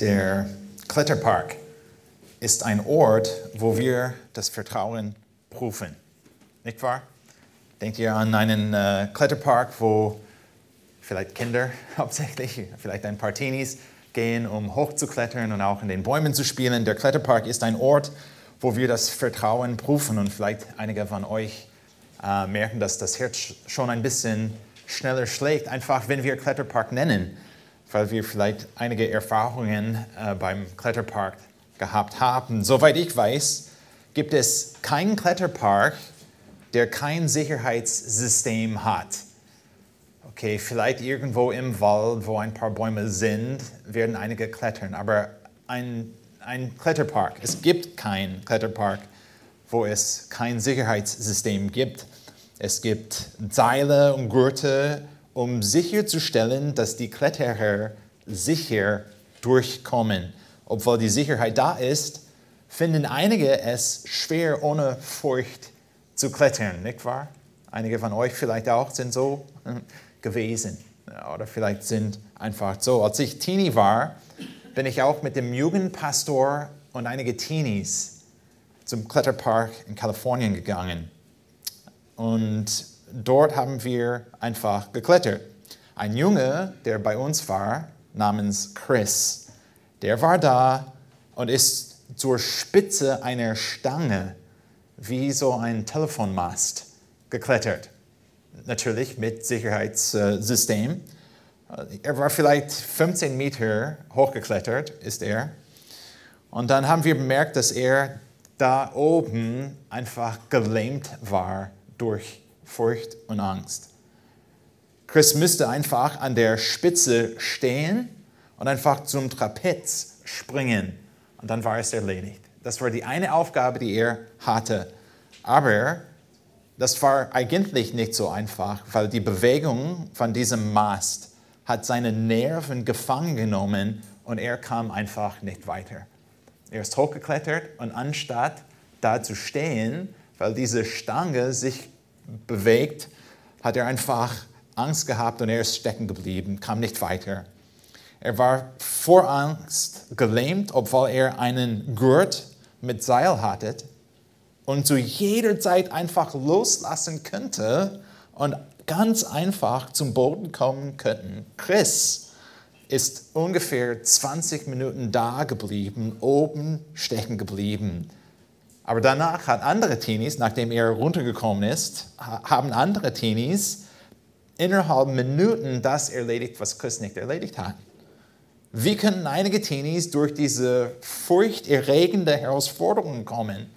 Der Kletterpark ist ein Ort, wo wir das Vertrauen prüfen. Nicht wahr? Denkt ihr an einen äh, Kletterpark, wo vielleicht Kinder hauptsächlich, vielleicht ein paar Teenies gehen, um hochzuklettern und auch in den Bäumen zu spielen. Der Kletterpark ist ein Ort, wo wir das Vertrauen prüfen und vielleicht einige von euch äh, merken, dass das Herz schon ein bisschen schneller schlägt, einfach wenn wir Kletterpark nennen, weil wir vielleicht einige Erfahrungen äh, beim Kletterpark gehabt haben. Soweit ich weiß, gibt es keinen Kletterpark, der kein Sicherheitssystem hat. Okay, vielleicht irgendwo im Wald, wo ein paar Bäume sind, werden einige klettern, aber ein, ein Kletterpark, es gibt keinen Kletterpark, wo es kein Sicherheitssystem gibt. Es gibt Seile und Gurte, um sicherzustellen, dass die Kletterer sicher durchkommen. Obwohl die Sicherheit da ist, finden einige es schwer, ohne Furcht zu klettern, nicht wahr? Einige von euch vielleicht auch sind so gewesen oder vielleicht sind einfach so. Als ich Teenie war, bin ich auch mit dem Jugendpastor und einige Teenies zum Kletterpark in Kalifornien gegangen. Und dort haben wir einfach geklettert. Ein Junge, der bei uns war, namens Chris, der war da und ist zur Spitze einer Stange wie so ein Telefonmast geklettert. Natürlich mit Sicherheitssystem. Er war vielleicht 15 Meter hochgeklettert, ist er. Und dann haben wir bemerkt, dass er da oben einfach gelähmt war durch Furcht und Angst. Chris müsste einfach an der Spitze stehen und einfach zum Trapez springen. Und dann war es erledigt. Das war die eine Aufgabe, die er hatte. Aber das war eigentlich nicht so einfach, weil die Bewegung von diesem Mast hat seine Nerven gefangen genommen und er kam einfach nicht weiter. Er ist hochgeklettert und anstatt da zu stehen, weil diese Stange sich bewegt, hat er einfach Angst gehabt und er ist stecken geblieben, kam nicht weiter. Er war vor Angst gelähmt, obwohl er einen Gurt mit Seil hatte und zu jeder Zeit einfach loslassen könnte und ganz einfach zum Boden kommen könnten. Chris ist ungefähr 20 Minuten da geblieben, oben stecken geblieben. Aber danach hat andere Teenies, nachdem er runtergekommen ist, haben andere Teenies innerhalb Minuten das erledigt, was Chris nicht erledigt hat. Wie können einige Teenies durch diese furchterregende Herausforderung kommen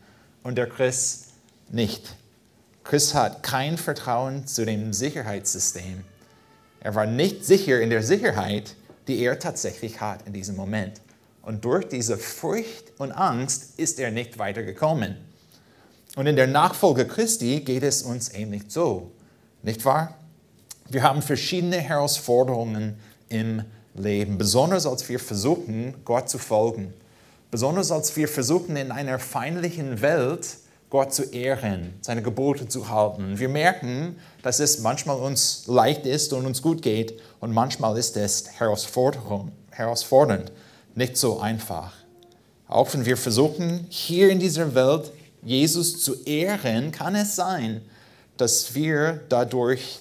und der Chris nicht? Chris hat kein Vertrauen zu dem Sicherheitssystem. Er war nicht sicher in der Sicherheit, die er tatsächlich hat in diesem Moment. Und durch diese Furcht und Angst ist er nicht weitergekommen. Und in der Nachfolge Christi geht es uns ähnlich so, nicht wahr? Wir haben verschiedene Herausforderungen im Leben, besonders als wir versuchen, Gott zu folgen. Besonders als wir versuchen, in einer feindlichen Welt Gott zu ehren, seine Gebote zu halten. Wir merken, dass es manchmal uns leicht ist und uns gut geht und manchmal ist es herausfordernd, nicht so einfach. Auch wenn wir versuchen, hier in dieser Welt Jesus zu ehren, kann es sein, dass wir dadurch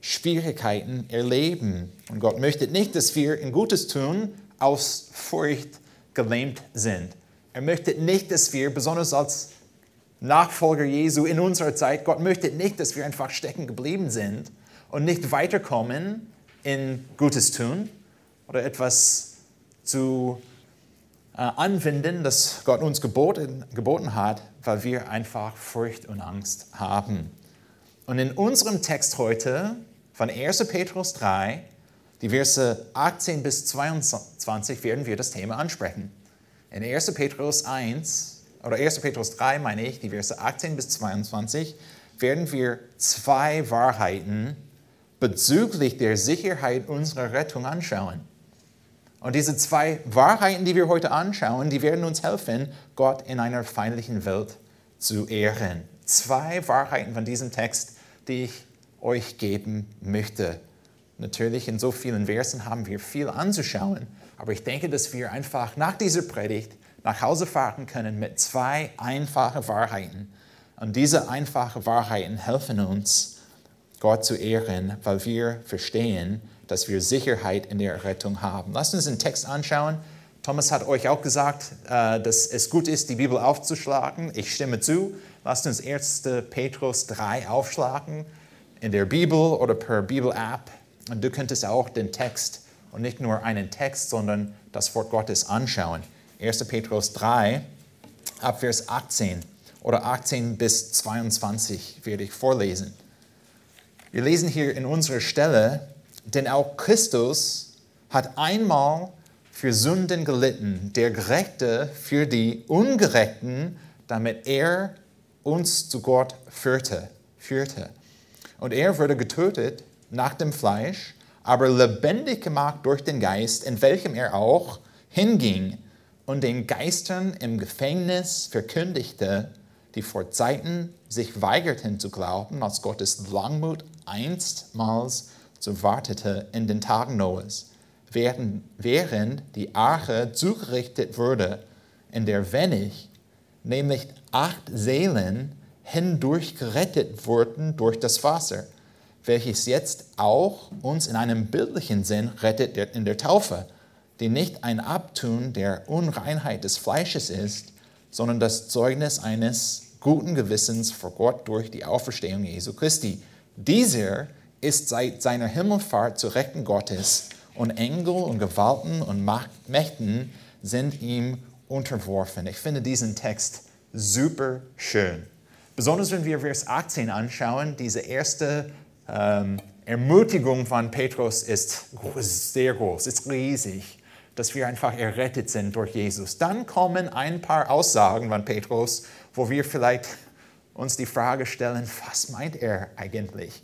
Schwierigkeiten erleben. Und Gott möchte nicht, dass wir in Gutes tun aus Furcht gelähmt sind. Er möchte nicht, dass wir, besonders als Nachfolger Jesu in unserer Zeit, Gott möchte nicht, dass wir einfach stecken geblieben sind und nicht weiterkommen in Gutes tun oder etwas zu äh, anwenden, das Gott uns geboten, geboten hat, weil wir einfach Furcht und Angst haben. Und in unserem Text heute von 1. Petrus 3, die Verse 18 bis 22, werden wir das Thema ansprechen. In 1. Petrus 1, oder 1. Petrus 3 meine ich, die Verse 18 bis 22, werden wir zwei Wahrheiten bezüglich der Sicherheit unserer Rettung anschauen. Und diese zwei Wahrheiten, die wir heute anschauen, die werden uns helfen, Gott in einer feindlichen Welt zu ehren. Zwei Wahrheiten von diesem Text, die ich euch geben möchte. Natürlich in so vielen Versen haben wir viel anzuschauen, Aber ich denke, dass wir einfach nach dieser Predigt nach Hause fahren können mit zwei einfachen Wahrheiten. Und diese einfachen Wahrheiten helfen uns, Gott zu ehren, weil wir verstehen, dass wir Sicherheit in der Rettung haben. Lasst uns den Text anschauen. Thomas hat euch auch gesagt, äh, dass es gut ist, die Bibel aufzuschlagen. Ich stimme zu. Lasst uns 1. Petrus 3 aufschlagen in der Bibel oder per Bibel-App. Und du könntest auch den Text und nicht nur einen Text, sondern das Wort Gottes anschauen. 1. Petrus 3, ab Vers 18 oder 18 bis 22 werde ich vorlesen. Wir lesen hier in unserer Stelle, denn auch Christus hat einmal für Sünden gelitten, der Gerechte für die Ungerechten, damit er uns zu Gott führte. führte. Und er wurde getötet nach dem Fleisch, aber lebendig gemacht durch den Geist, in welchem er auch hinging und den Geistern im Gefängnis verkündigte, die vor Zeiten sich weigerten zu glauben, als Gottes Langmut einstmals so wartete in den Tagen Noahs, während, während die Arche zugerichtet wurde, in der wenig, nämlich acht Seelen, hindurch gerettet wurden durch das Wasser, welches jetzt auch uns in einem bildlichen Sinn rettet in der Taufe, die nicht ein Abtun der Unreinheit des Fleisches ist, sondern das Zeugnis eines guten Gewissens vor Gott durch die Auferstehung Jesu Christi. Dieser ist seit seiner Himmelfahrt zu Rechten Gottes und Engel und Gewalten und Mächten sind ihm unterworfen. Ich finde diesen Text super schön. Besonders wenn wir Vers 18 anschauen, diese erste ähm, Ermutigung von Petrus ist sehr groß, ist riesig, dass wir einfach errettet sind durch Jesus. Dann kommen ein paar Aussagen von Petrus, wo wir vielleicht uns die Frage stellen, was meint er eigentlich?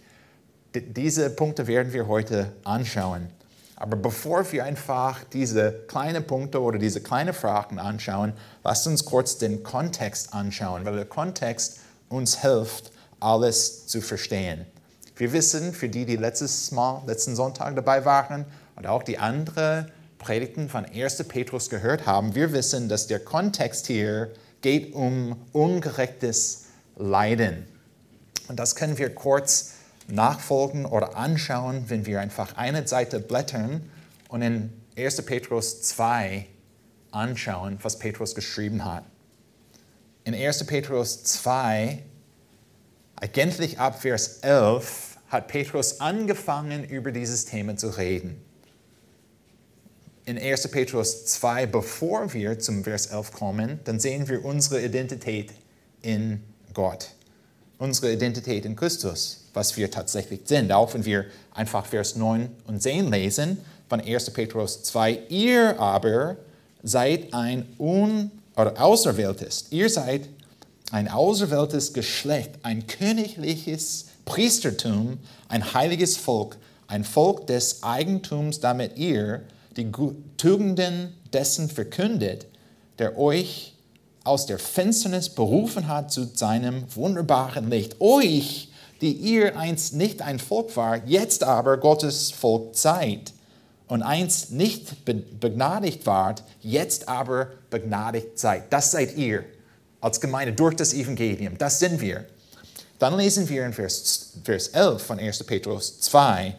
Diese Punkte werden wir heute anschauen. Aber bevor wir einfach diese kleinen Punkte oder diese kleinen Fragen anschauen, lasst uns kurz den Kontext anschauen, weil der Kontext uns hilft, alles zu verstehen. Wir wissen, für die, die letztes Mal, letzten Sonntag dabei waren und auch die anderen Predigten von 1. Petrus gehört haben, wir wissen, dass der Kontext hier geht um ungerechtes Leiden. Und das können wir kurz nachfolgen oder anschauen, wenn wir einfach eine Seite blättern und in 1. Petrus 2 anschauen, was Petrus geschrieben hat in 1. Petrus 2, eigentlich ab Vers 11, hat Petrus angefangen, über dieses Thema zu reden. In 1. Petrus 2, bevor wir zum Vers 11 kommen, dann sehen wir unsere Identität in Gott. Unsere Identität in Christus, was wir tatsächlich sind. Auch wenn wir einfach Vers 9 und 10 lesen von 1. Petrus 2, ihr aber seid ein un oder auserwähltes. Ihr seid ein auserwähltes Geschlecht, ein königliches Priestertum, ein heiliges Volk, ein Volk des Eigentums, damit ihr die Tugenden dessen verkündet, der euch aus der Finsternis berufen hat zu seinem wunderbaren Licht. Euch, die ihr einst nicht ein Volk war, jetzt aber Gottes Volk seid und einst nicht begnadigt wart, jetzt aber begnadigt seid. Das seid ihr als Gemeinde durch das Evangelium. Das sind wir. Dann lesen wir in Vers, Vers 11 von 1. Petrus 2,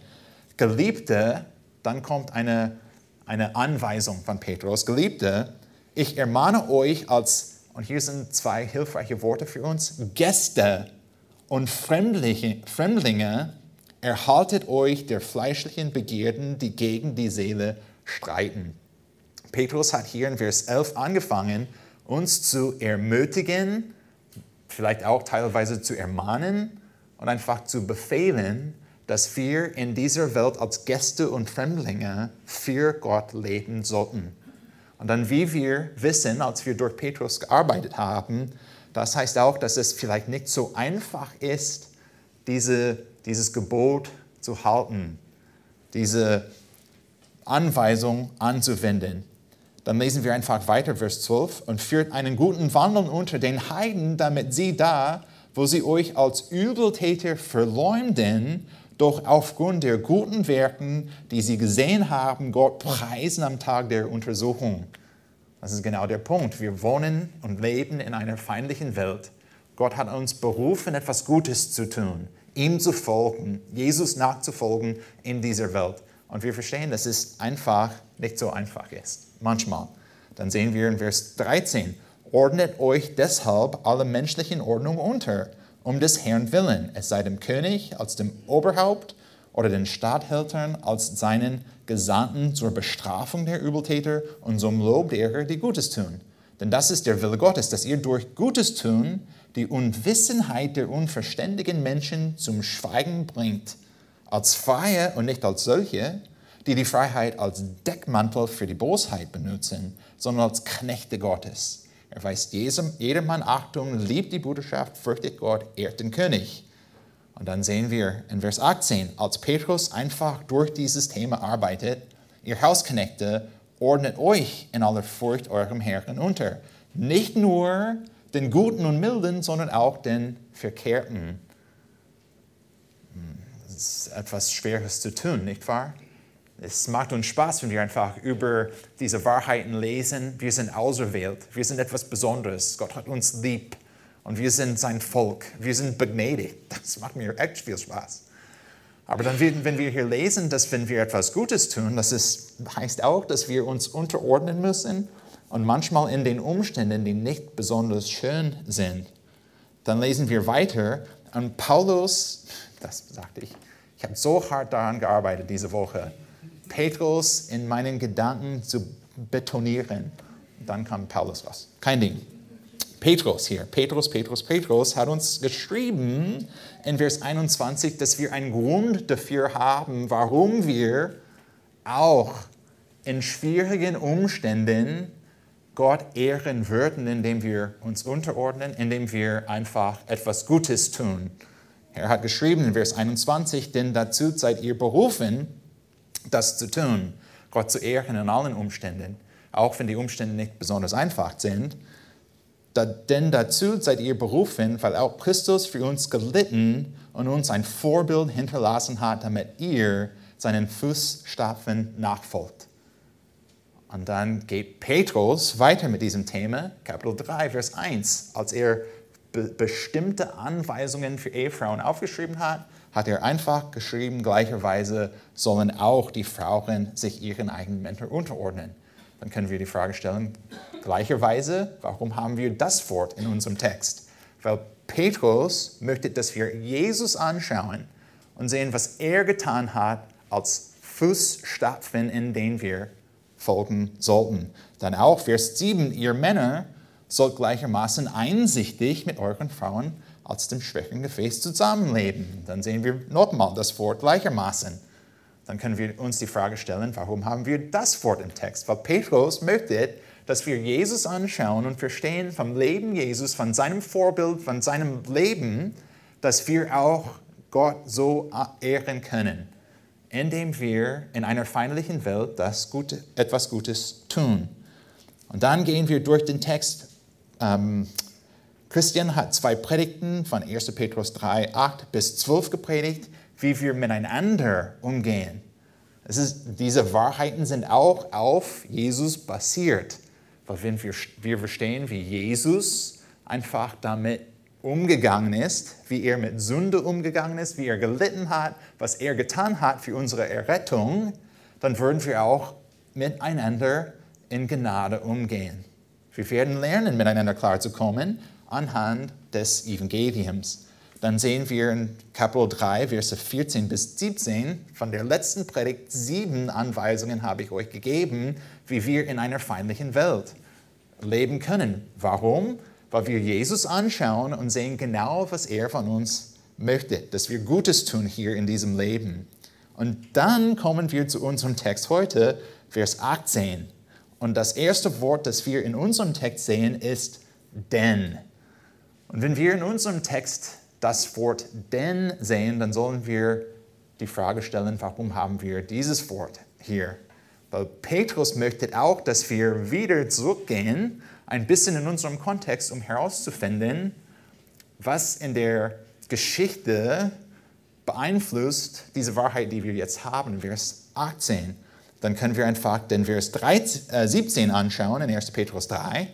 Geliebte, dann kommt eine, eine Anweisung von Petrus, Geliebte, ich ermahne euch als, und hier sind zwei hilfreiche Worte für uns, Gäste und Fremdlinge, Fremdlinge erhaltet euch der fleischlichen Begierden, die gegen die Seele streiten. Petrus hat hier in Vers 11 angefangen, uns zu ermutigen, vielleicht auch teilweise zu ermahnen und einfach zu befehlen, dass wir in dieser Welt als Gäste und Fremdlinge für Gott leben sollten. Und dann, wie wir wissen, als wir durch Petrus gearbeitet haben, das heißt auch, dass es vielleicht nicht so einfach ist, diese dieses Gebot zu halten, diese Anweisung anzuwenden. Dann lesen wir einfach weiter, Vers 12, und führt einen guten Wandel unter den Heiden, damit sie da, wo sie euch als Übeltäter verleumden, doch aufgrund der guten Werken, die sie gesehen haben, Gott preisen am Tag der Untersuchung. Das ist genau der Punkt. Wir wohnen und leben in einer feindlichen Welt. Gott hat uns berufen, etwas Gutes zu tun, ihm zu folgen, Jesus nachzufolgen in dieser Welt. Und wir verstehen, dass es einfach nicht so einfach ist. Manchmal. Dann sehen wir in Vers 13, ordnet euch deshalb alle menschlichen Ordnung unter um des Herrn willen, es sei dem König als dem Oberhaupt oder den Statthaltern als seinen Gesandten zur Bestrafung der Übeltäter und zum Lob derer, die Gutes tun. Denn das ist der Wille Gottes, dass ihr durch Gutes tun die Unwissenheit der unverständigen Menschen zum Schweigen bringt, als Freie und nicht als solche, die die Freiheit als Deckmantel für die Bosheit benutzen, sondern als Knechte Gottes er weist jedermann Achtung, liebt die Bruderschaft, fürchtet Gott, ehrt den König. Und dann sehen wir in Vers 18, als Petrus einfach durch dieses Thema arbeitet, ihr Hausknechte, ordnet euch in aller Furcht eurem Herrn unter. Nicht nur den Guten und Milden, sondern auch den Verkehrten. Hm, das ist etwas Schweres zu tun, nicht wahr? Es macht uns Spaß, wenn wir einfach über diese Wahrheiten lesen. Wir sind auserwählt. Wir sind etwas Besonderes. Gott hat uns lieb. Und wir sind sein Volk. Wir sind begnädigt. Das macht mir echt viel Spaß. Aber dann, wenn wir hier lesen, dass wenn wir etwas Gutes tun, das ist, heißt auch, dass wir uns unterordnen müssen und manchmal in den Umständen, die nicht besonders schön sind. Dann lesen wir weiter und Paulus, das sagte ich, ich habe so hart daran gearbeitet diese Woche, Petrus in meinen Gedanken zu betonieren. Dann kam Paulus raus. Kein Ding. Petrus hier, Petrus, Petrus, Petrus hat uns geschrieben in Vers 21, dass wir einen Grund dafür haben, warum wir auch in schwierigen Umständen Gott ehren würden, indem wir uns unterordnen, indem wir einfach etwas Gutes tun. Er hat geschrieben in Vers 21, denn dazu seid ihr berufen, das zu tun, Gott zu ehren in allen Umständen, auch wenn die Umstände nicht besonders einfach sind. Da, denn dazu seid ihr berufen, weil auch Christus für uns gelitten und uns ein Vorbild hinterlassen hat, damit ihr seinen Fußstapfen nachfolgt. Und dann geht Petrus weiter mit diesem Thema, Kapitel 3, Vers 1, als er be bestimmte Anweisungen für Ehefrauen aufgeschrieben hat, hat er einfach geschrieben, gleicherweise sollen auch die Frauen sich ihren eigenen Mentor unterordnen. Dann können wir die Frage stellen, gleicherweise, warum haben wir das Wort in unserem Text? Weil Petrus möchte, dass wir Jesus anschauen und sehen, was er getan hat als Fußstapfen, in denen wir folgen sollten. Dann auch Vers 7, ihr Männer sollt gleichermaßen einsichtig mit euren Frauen als dem schwächen Gefäß zusammenleben. Dann sehen wir nochmal das Wort gleichermaßen. Dann können wir uns die Frage stellen, warum haben wir das Wort im Text? Weil Petrus möchte, dass wir Jesus anschauen und verstehen vom Leben Jesus, von seinem Vorbild, von seinem Leben, dass wir auch Gott so ehren können, indem wir in einer feindlichen Welt das Gute, etwas Gutes tun. Und dann gehen wir durch den Text ähm, Christian hat zwei Predigten von 1. Petrus 3, 8 bis 12 gepredigt, wie wir miteinander umgehen. Ist, diese Wahrheiten sind auch auf Jesus basiert. Weil wenn wir, wir verstehen, wie Jesus einfach damit umgegangen ist, wie er mit Sünde umgegangen ist, wie er gelitten hat, was er getan hat für unsere Errettung, dann würden wir auch miteinander in Gnade umgehen. Wir werden lernen, miteinander klarzukommen anhand des Evangeliums. Dann sehen wir in Kapitel 3, Verse 14 bis 17, von der letzten Predigt, sieben Anweisungen habe ich euch gegeben, wie wir in einer feindlichen Welt leben können. Warum? Weil wir Jesus anschauen und sehen genau, was er von uns möchte, dass wir Gutes tun hier in diesem Leben. Und dann kommen wir zu unserem Text heute, Vers 18. Und das erste Wort, das wir in unserem Text sehen, ist denn. Und wenn wir in unserem Text das Wort denn sehen, dann sollen wir die Frage stellen, warum haben wir dieses Wort hier? Weil Petrus möchte auch, dass wir wieder zurückgehen, ein bisschen in unserem Kontext, um herauszufinden, was in der Geschichte beeinflusst diese Wahrheit, die wir jetzt haben, Vers 18. Dann können wir einfach den Vers 13, äh, 17 anschauen in 1. Petrus 3.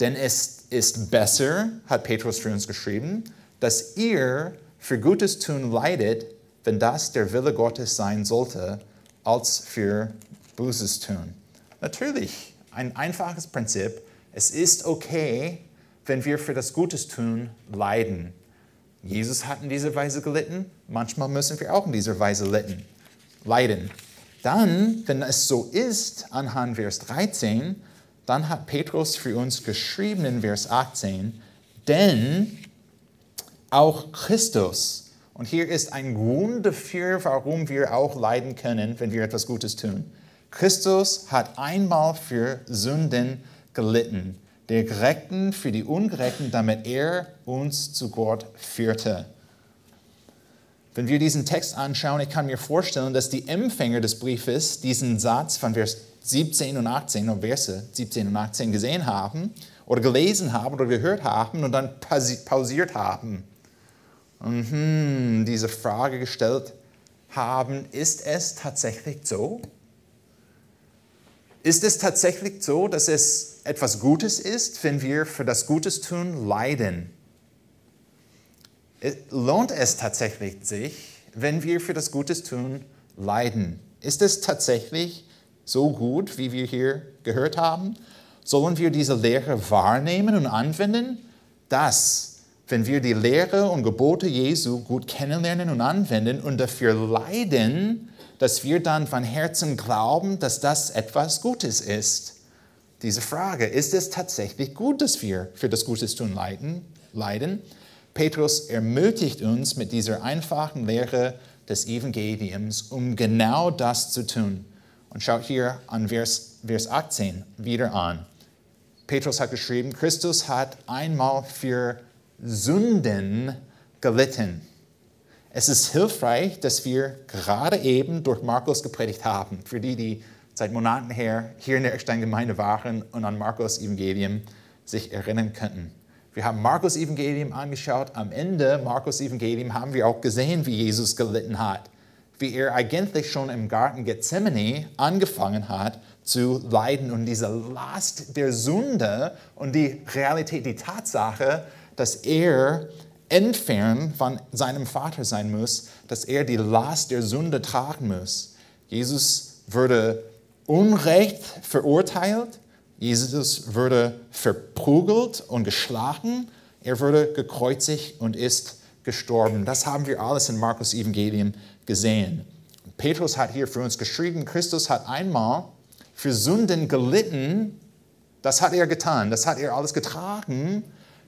Denn es ist besser, hat Petrus für uns geschrieben, dass ihr für Gutes tun leidet, wenn das der Wille Gottes sein sollte, als für Böses tun. Natürlich, ein einfaches Prinzip. Es ist okay, wenn wir für das Gutes tun leiden. Jesus hat in dieser Weise gelitten, manchmal müssen wir auch in dieser Weise leiden. leiden. Dann, wenn es so ist, anhand Vers 13, dann hat Petrus für uns geschrieben in Vers 18, denn auch Christus, und hier ist ein Grund dafür, warum wir auch leiden können, wenn wir etwas Gutes tun. Christus hat einmal für Sünden gelitten, der Gerechten für die Ungerechten, damit er uns zu Gott führte. Wenn wir diesen Text anschauen, ich kann mir vorstellen, dass die Empfänger des Briefes diesen Satz von Vers 17 und 18, oder Verse 17 und 18 gesehen haben oder gelesen haben oder gehört haben und dann pausiert haben und hm, diese Frage gestellt haben, ist es tatsächlich so? Ist es tatsächlich so, dass es etwas Gutes ist, wenn wir für das Gutes tun leiden? Lohnt es tatsächlich sich, wenn wir für das Gutes tun leiden? Ist es tatsächlich so gut, wie wir hier gehört haben? Sollen wir diese Lehre wahrnehmen und anwenden? Das, wenn wir die Lehre und Gebote Jesu gut kennenlernen und anwenden und dafür leiden, dass wir dann von Herzen glauben, dass das etwas Gutes ist. Diese Frage, ist es tatsächlich gut, dass wir für das Gutes tun leiden? leiden? Petrus ermutigt uns mit dieser einfachen Lehre des Evangeliums, um genau das zu tun. Und schaut hier an Vers, Vers 18 wieder an. Petrus hat geschrieben, Christus hat einmal für Sünden gelitten. Es ist hilfreich, dass wir gerade eben durch Markus gepredigt haben. Für die, die seit Monaten her hier in der Eckstein-Gemeinde waren und an Markus Evangelium sich erinnern könnten. Wir haben Markus Evangelium angeschaut. Am Ende Markus Evangelium haben wir auch gesehen, wie Jesus gelitten hat. Wie er eigentlich schon im Garten Gethsemane angefangen hat zu leiden und diese Last der Sünde und die Realität, die Tatsache, dass er entfernt von seinem Vater sein muss, dass er die Last der Sünde tragen muss. Jesus würde unrecht verurteilt, Jesus würde verprügelt und geschlagen, er würde gekreuzigt und ist gestorben. Das haben wir alles in Markus Evangelium gesehen. Petrus hat hier für uns geschrieben, Christus hat einmal für Sünden gelitten, das hat er getan, das hat er alles getragen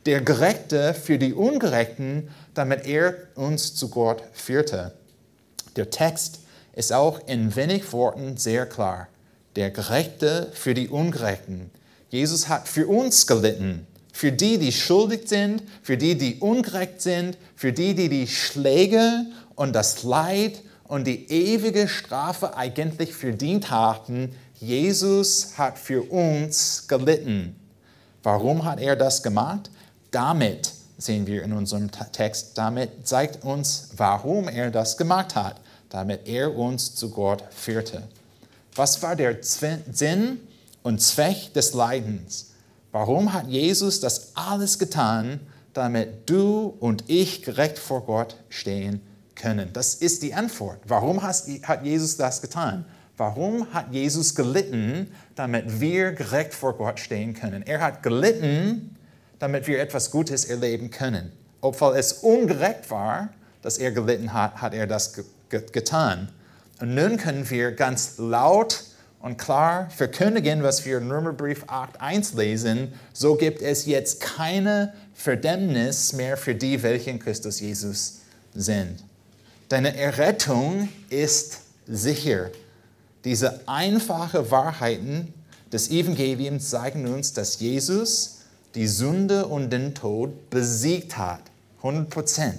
der Gerechte für die Ungerechten, damit er uns zu Gott führte. Der Text ist auch in wenig Worten sehr klar. Der Gerechte für die Ungerechten. Jesus hat für uns gelitten, für die, die schuldig sind, für die, die ungerecht sind, für die, die die Schläge und das Leid und die ewige Strafe eigentlich verdient haben. Jesus hat für uns gelitten. Warum hat er das gemacht? Damit sehen wir in unserem Text, damit zeigt uns, warum er das gemacht hat, damit er uns zu Gott führte. Was war der Sinn und Zweck des Leidens? Warum hat Jesus das alles getan, damit du und ich gerecht vor Gott stehen können? Das ist die Antwort. Warum hat Jesus das getan? Warum hat Jesus gelitten, damit wir gerecht vor Gott stehen können? Er hat gelitten, damit wir etwas Gutes erleben können. Obwohl es ungerecht war, dass er gelitten hat, hat er das getan. Und nun können wir ganz laut und klar verkündigen, was wir in Römerbrief 8.1 lesen. So gibt es jetzt keine Verdämmnis mehr für die, welche in Christus Jesus sind. Deine Errettung ist sicher. Diese einfachen Wahrheiten des Evangeliums zeigen uns, dass Jesus die Sünde und den Tod besiegt hat. 100 Prozent.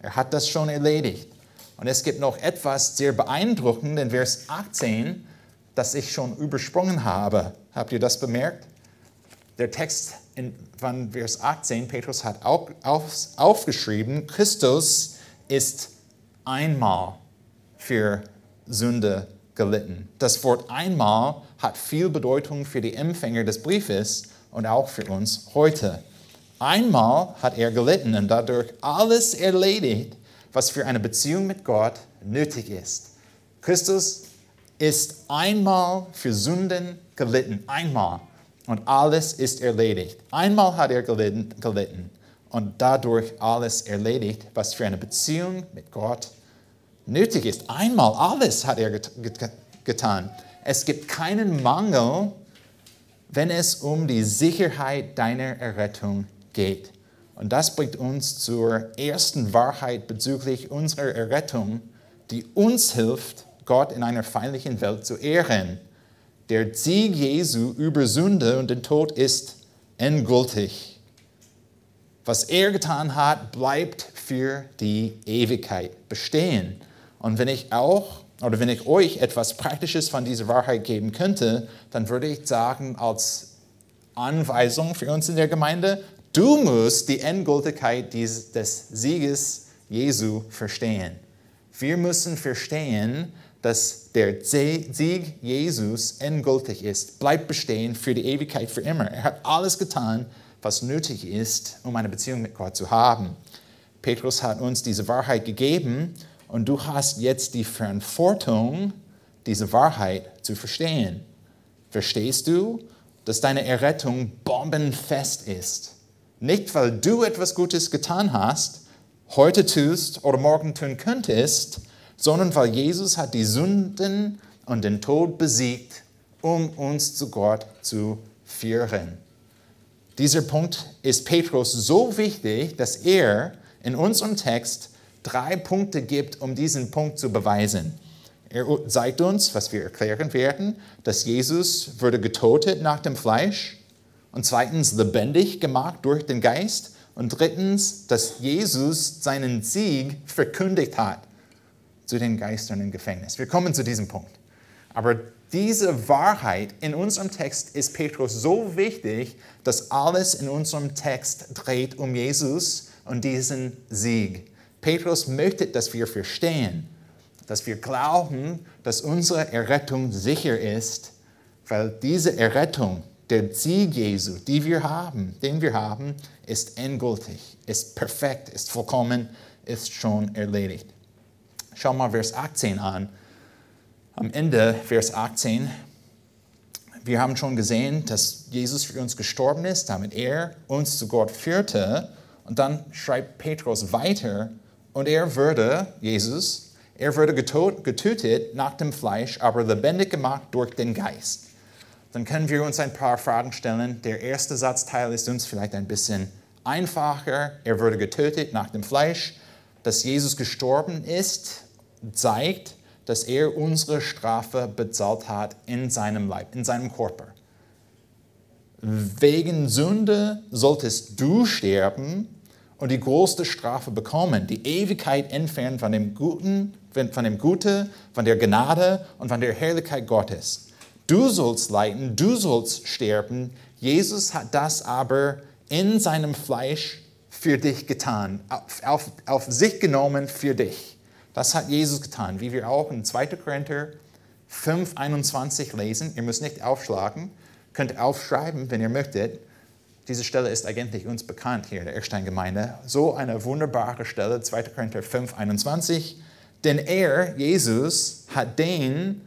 Er hat das schon erledigt. Und es gibt noch etwas sehr beeindruckend in Vers 18, das ich schon übersprungen habe. Habt ihr das bemerkt? Der Text von Vers 18, Petrus hat auch auf, aufgeschrieben, Christus ist einmal für Sünde gelitten. Das Wort einmal hat viel Bedeutung für die Empfänger des Briefes und auch für uns heute. Einmal hat er gelitten und dadurch alles erledigt, was für eine Beziehung mit Gott nötig ist. Christus ist einmal für Sünden gelitten, einmal. Und alles ist erledigt. Einmal hat er gelitten, gelitten und dadurch alles erledigt, was für eine Beziehung mit Gott nötig ist. Einmal alles hat er get get getan. Es gibt keinen Mangel, wenn es um die Sicherheit deiner Errettung geht. Und das bringt uns zur ersten Wahrheit bezüglich unserer Errettung, die uns hilft, Gott in einer feindlichen Welt zu ehren. Der Sieg Jesu über Sünde und den Tod ist endgültig. Was er getan hat, bleibt für die Ewigkeit bestehen. Und wenn ich auch oder wenn ich euch etwas Praktisches von dieser Wahrheit geben könnte, dann würde ich sagen, als Anweisung für uns in der Gemeinde, du musst die Endgültigkeit des Sieges Jesu verstehen. Wir müssen verstehen, dass der Sieg Jesus endgültig ist, bleibt bestehen für die Ewigkeit, für immer. Er hat alles getan, was nötig ist, um eine Beziehung mit Gott zu haben. Petrus hat uns diese Wahrheit gegeben und du hast jetzt die Verantwortung, diese Wahrheit zu verstehen. Verstehst du, dass deine Errettung bombenfest ist? Nicht, weil du etwas Gutes getan hast, heute tust oder morgen tun könntest, sondern weil Jesus hat die Sünden und den Tod besiegt, um uns zu Gott zu führen. Dieser Punkt ist Petrus so wichtig, dass er in unserem Text drei Punkte gibt, um diesen Punkt zu beweisen. Er zeigt uns, was wir erklären werden, dass Jesus wurde getötet nach dem Fleisch und zweitens lebendig gemacht durch den Geist und drittens, dass Jesus seinen Sieg verkündigt hat zu den Geistern im Gefängnis. Wir kommen zu diesem Punkt. Aber diese Wahrheit in unserem Text ist Petrus so wichtig, dass alles in unserem Text dreht um Jesus und diesen Sieg. Petrus möchte, dass wir verstehen, dass wir glauben, dass unsere Errettung sicher ist, weil diese Errettung, der Sieg Jesu, die wir haben, den wir haben, ist endgültig, ist perfekt, ist vollkommen, ist schon erledigt. Schau mal Vers 18 an. Am Ende, Vers 18, wir haben schon gesehen, dass Jesus für uns gestorben ist, damit er uns zu Gott führte. Und dann schreibt Petrus weiter, und er würde, Jesus, er würde getötet nach dem Fleisch, aber lebendig gemacht durch den Geist. Dann können wir uns ein paar Fragen stellen. Der erste Satzteil ist uns vielleicht ein bisschen einfacher. Er wurde getötet nach dem Fleisch. Dass Jesus gestorben ist, zeigt, dass er unsere Strafe bezahlt hat in seinem Leib, in seinem Körper. Wegen Sünde solltest du sterben und die größte Strafe bekommen, die Ewigkeit entfernen von dem Guten, von dem Gute, von der Gnade und von der Herrlichkeit Gottes. Du sollst leiden, du sollst sterben. Jesus hat das aber in seinem Fleisch für dich getan, auf, auf, auf sich genommen für dich. Das hat Jesus getan, wie wir auch in 2. Korinther 5, 21 lesen. Ihr müsst nicht aufschlagen, könnt aufschreiben, wenn ihr möchtet. Diese Stelle ist eigentlich uns bekannt hier in der Eckstein-Gemeinde. So eine wunderbare Stelle, 2. Korinther 5, 21. Denn er, Jesus, hat den,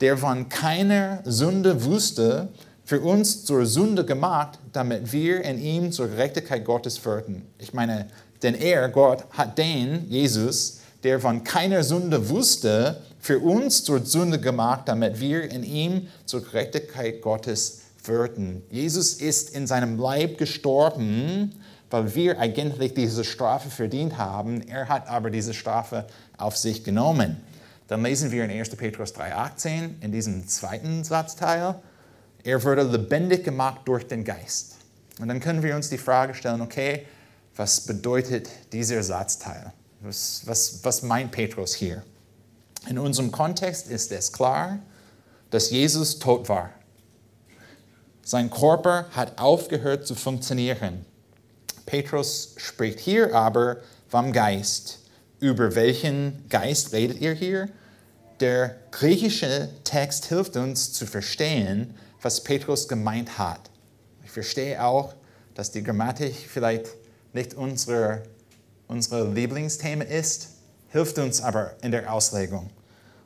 der von keiner Sünde wusste, für uns zur Sünde gemacht, damit wir in ihm zur Gerechtigkeit Gottes würden. Ich meine, denn er, Gott, hat den, Jesus, der von keiner Sünde wusste, für uns zur Sünde gemacht, damit wir in ihm zur Gerechtigkeit Gottes würden. Jesus ist in seinem Leib gestorben, weil wir eigentlich diese Strafe verdient haben. Er hat aber diese Strafe auf sich genommen. Dann lesen wir in 1. Petrus 3,18 in diesem zweiten Satzteil, er wurde lebendig gemacht durch den Geist. Und dann können wir uns die Frage stellen, okay, was bedeutet dieser Satzteil? Was, was, was meint Petrus hier? In unserem Kontext ist es klar, dass Jesus tot war. Sein Körper hat aufgehört zu funktionieren. Petrus spricht hier aber vom Geist. Über welchen Geist redet ihr hier? Der griechische Text hilft uns zu verstehen, was Petrus gemeint hat. Ich verstehe auch, dass die Grammatik vielleicht nicht unsere, unsere Lieblingsthema ist, hilft uns aber in der Auslegung.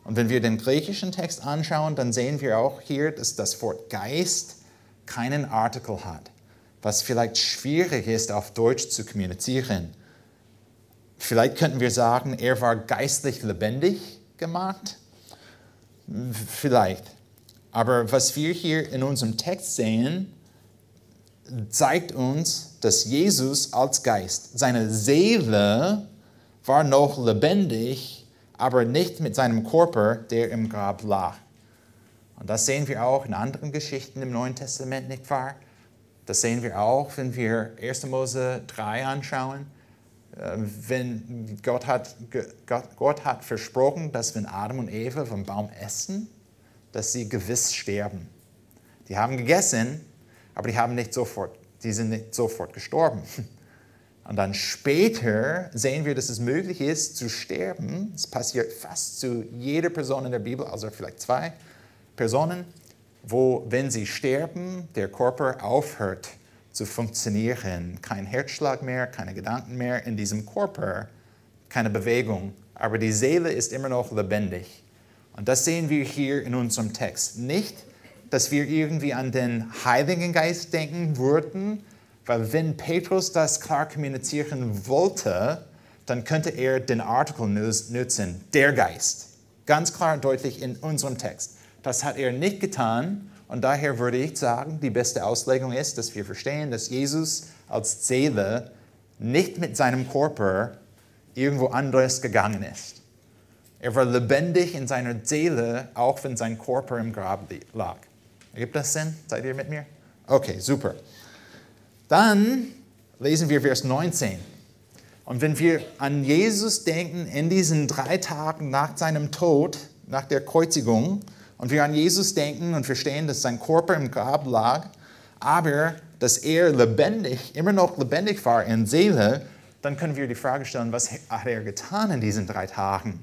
Und wenn wir den griechischen Text anschauen, dann sehen wir auch hier, dass das Wort Geist keinen Artikel hat, was vielleicht schwierig ist, auf Deutsch zu kommunizieren. Vielleicht könnten wir sagen, er war geistlich lebendig gemacht. Vielleicht. Aber was wir hier in unserem Text sehen, zeigt uns, dass Jesus als Geist, seine Seele war noch lebendig, aber nicht mit seinem Körper, der im Grab lag. Und das sehen wir auch in anderen Geschichten im Neuen Testament, nicht wahr? Das sehen wir auch, wenn wir 1. Mose 3 anschauen. Äh, wenn Gott hat, Gott, Gott hat versprochen, dass wenn Adam und Eva vom Baum essen, dass sie gewiss sterben. Die haben gegessen, aber die, haben nicht sofort, die sind nicht sofort gestorben. Und dann später sehen wir, dass es möglich ist zu sterben. Es passiert fast zu jeder Person in der Bibel, also vielleicht zwei Personen, wo, wenn sie sterben, der Körper aufhört zu funktionieren. Kein Herzschlag mehr, keine Gedanken mehr in diesem Körper, keine Bewegung. Aber die Seele ist immer noch lebendig. Und das sehen wir hier in unserem Text. Nicht, dass wir irgendwie an den Heiligen Geist denken würden, weil wenn Petrus das klar kommunizieren wollte, dann könnte er den Artikel nutzen, der Geist. Ganz klar und deutlich in unserem Text. Das hat er nicht getan und daher würde ich sagen, die beste Auslegung ist, dass wir verstehen, dass Jesus als Seele nicht mit seinem Körper irgendwo anders gegangen ist. Er war lebendig in seiner Seele, auch wenn sein Körper im Grab lag. Ergibt das Sinn? Seid ihr mit mir? Okay, super. Dann lesen wir Vers 19. Und wenn wir an Jesus denken in diesen drei Tagen nach seinem Tod, nach der Kreuzigung, und wir an Jesus denken und verstehen, dass sein Körper im Grab lag, aber dass er lebendig, immer noch lebendig war in Seele, dann können wir die Frage stellen, was hat er getan in diesen drei Tagen?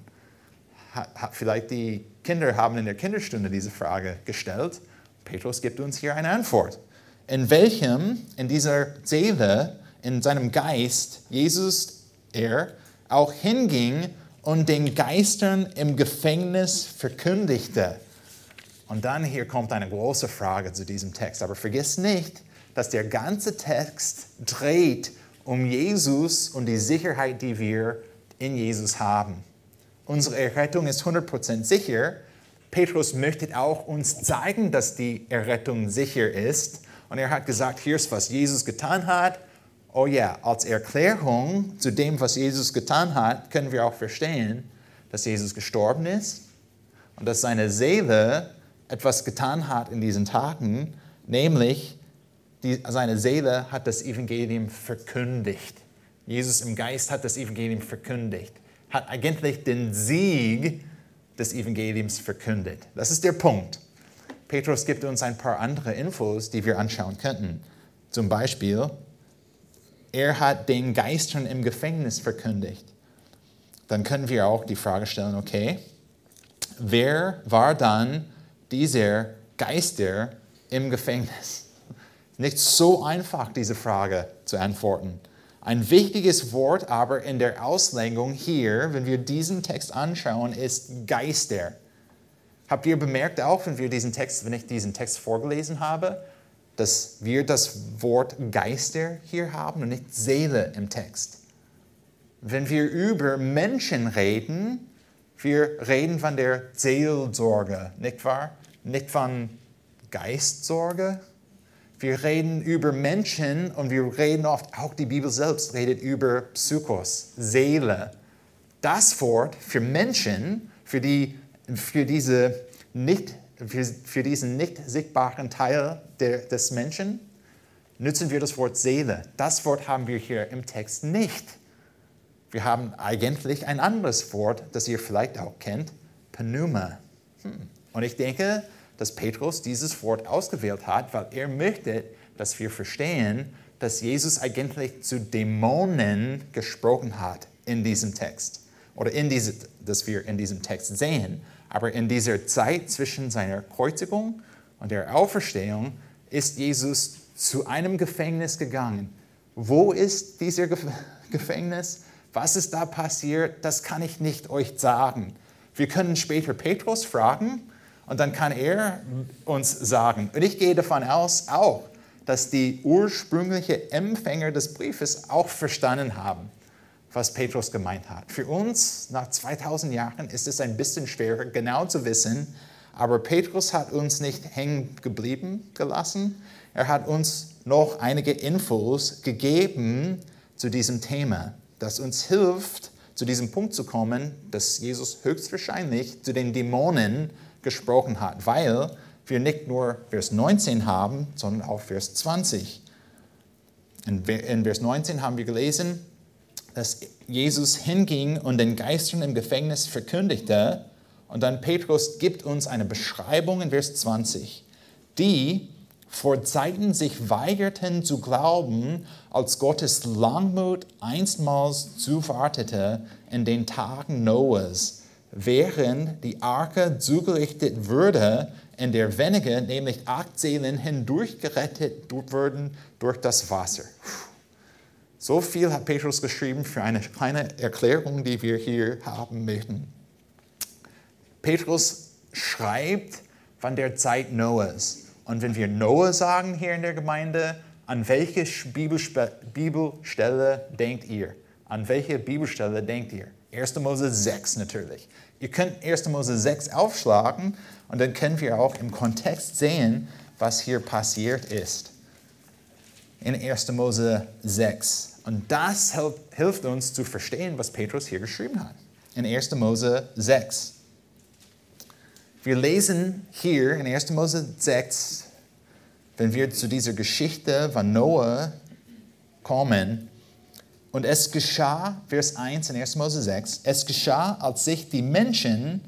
Hat, hat, vielleicht die Kinder haben in der Kinderstunde diese Frage gestellt. Petrus gibt uns hier eine Antwort in welchem in dieser Seele, in seinem Geist, Jesus, er, auch hinging und den Geistern im Gefängnis verkündigte. Und dann hier kommt eine große Frage zu diesem Text. Aber vergiss nicht, dass der ganze Text dreht um Jesus und die Sicherheit, die wir in Jesus haben. Unsere Errettung ist 100% sicher. Petrus möchte auch uns zeigen, dass die Errettung sicher ist. Und er hat gesagt, hier ist, was Jesus getan hat. Oh ja, als Erklärung zu dem, was Jesus getan hat, können wir auch verstehen, dass Jesus gestorben ist und dass seine Seele etwas getan hat in diesen Tagen, nämlich die, seine Seele hat das Evangelium verkündigt. Jesus im Geist hat das Evangelium verkündigt, hat eigentlich den Sieg des Evangeliums verkündet. Das ist der Punkt. Petrus gibt uns ein paar andere Infos, die wir anschauen könnten. Zum Beispiel, er hat den Geistern im Gefängnis verkündigt. Dann können wir auch die Frage stellen, okay, wer war dann dieser Geister im Gefängnis? Nicht so einfach, diese Frage zu antworten. Ein wichtiges Wort aber in der Auslegung hier, wenn wir diesen Text anschauen, ist Geister. Habt ihr bemerkt auch, wenn, wir diesen Text, wenn ich diesen Text vorgelesen habe, dass wir das Wort Geister hier haben und nicht Seele im Text? Wenn wir über Menschen reden, wir reden von der Seelsorge, nicht wahr? Nicht von Geistsorge. Wir reden über Menschen und wir reden oft, auch die Bibel selbst redet über Psychos, Seele. Das Wort für Menschen, für die für, diese nicht, für, für diesen nicht sichtbaren Teil der, des Menschen nutzen wir das Wort Seele. Das Wort haben wir hier im Text nicht. Wir haben eigentlich ein anderes Wort, das ihr vielleicht auch kennt, Pneuma. Hm. Und ich denke, dass Petrus dieses Wort ausgewählt hat, weil er möchte, dass wir verstehen, dass Jesus eigentlich zu Dämonen gesprochen hat in diesem Text. oder in diese, das wir in diesem Text sehen. Aber in dieser Zeit zwischen seiner Kreuzigung und der Auferstehung ist Jesus zu einem Gefängnis gegangen. Wo ist dieser Gefängnis? Was ist da passiert? Das kann ich nicht euch sagen. Wir können später Petrus fragen und dann kann er uns sagen. Und ich gehe davon aus auch, dass die ursprünglichen Empfänger des Briefes auch verstanden haben, was Petrus gemeint hat. Für uns nach 2000 Jahren ist es ein bisschen schwerer, genau zu wissen, aber Petrus hat uns nicht hängen geblieben gelassen. Er hat uns noch einige Infos gegeben zu diesem Thema, das uns hilft, zu diesem Punkt zu kommen, dass Jesus höchstwahrscheinlich zu den Dämonen gesprochen hat, weil wir nicht nur Vers 19 haben, sondern auch Vers 20. In Vers 19 haben wir gelesen, dass Jesus hinging und den Geistern im Gefängnis verkündigte. Und dann Petrus gibt uns eine Beschreibung in Vers 20, die vor Zeiten sich weigerten zu glauben, als Gottes Langmut einstmals zuwartete in den Tagen Noahs, während die Arke zugerichtet wurde, in der wenige, nämlich acht Seelen, hindurchgerettet wurden durch das Wasser. So viel hat Petrus geschrieben für eine kleine Erklärung, die wir hier haben möchten. Petrus schreibt von der Zeit Noahs. Und wenn wir Noah sagen hier in der Gemeinde, an welche Bibelstelle denkt ihr? An welche Bibelstelle denkt ihr? 1. Mose 6 natürlich. Ihr könnt 1. Mose 6 aufschlagen und dann können wir auch im Kontext sehen, was hier passiert ist. In 1. Mose 6. Und das hilft uns zu verstehen, was Petrus hier geschrieben hat. In 1. Mose 6. Wir lesen hier in 1. Mose 6, wenn wir zu dieser Geschichte von Noah kommen, und es geschah, Vers 1 in 1. Mose 6, es geschah, als sich die Menschen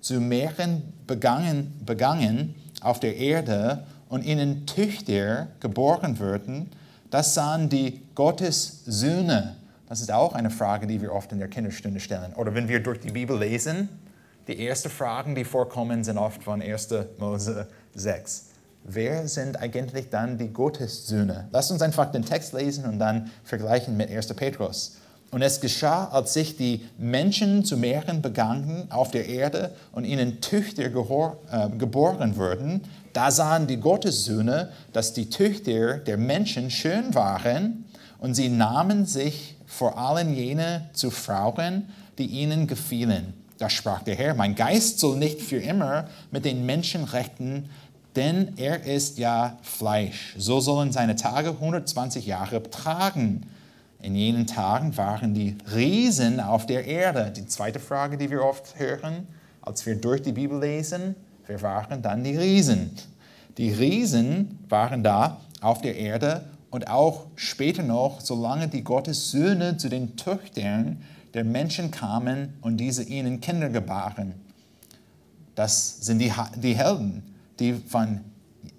zu mehreren begangen, begangen auf der Erde und ihnen Töchter geboren würden, das sahen die Gottessöhne. Das ist auch eine Frage, die wir oft in der Kinderstunde stellen. Oder wenn wir durch die Bibel lesen, die ersten Fragen, die vorkommen, sind oft von 1. Mose 6 wer sind eigentlich dann die Gottessöhne? Lasst uns einfach den Text lesen und dann vergleichen mit 1. Petrus. Und es geschah, als sich die Menschen zu mehreren begannen auf der Erde und ihnen Töchter äh, geboren wurden, da sahen die Gottessöhne, dass die Töchter der Menschen schön waren und sie nahmen sich vor allen jene zu Frauen, die ihnen gefielen. Da sprach der Herr, mein Geist soll nicht für immer mit den Menschenrechten denn er ist ja Fleisch. So sollen seine Tage 120 Jahre betragen. In jenen Tagen waren die Riesen auf der Erde. Die zweite Frage, die wir oft hören, als wir durch die Bibel lesen, wer waren dann die Riesen? Die Riesen waren da auf der Erde und auch später noch, solange die Gottes Söhne zu den Töchtern der Menschen kamen und diese ihnen Kinder gebaren. Das sind die, die Helden die von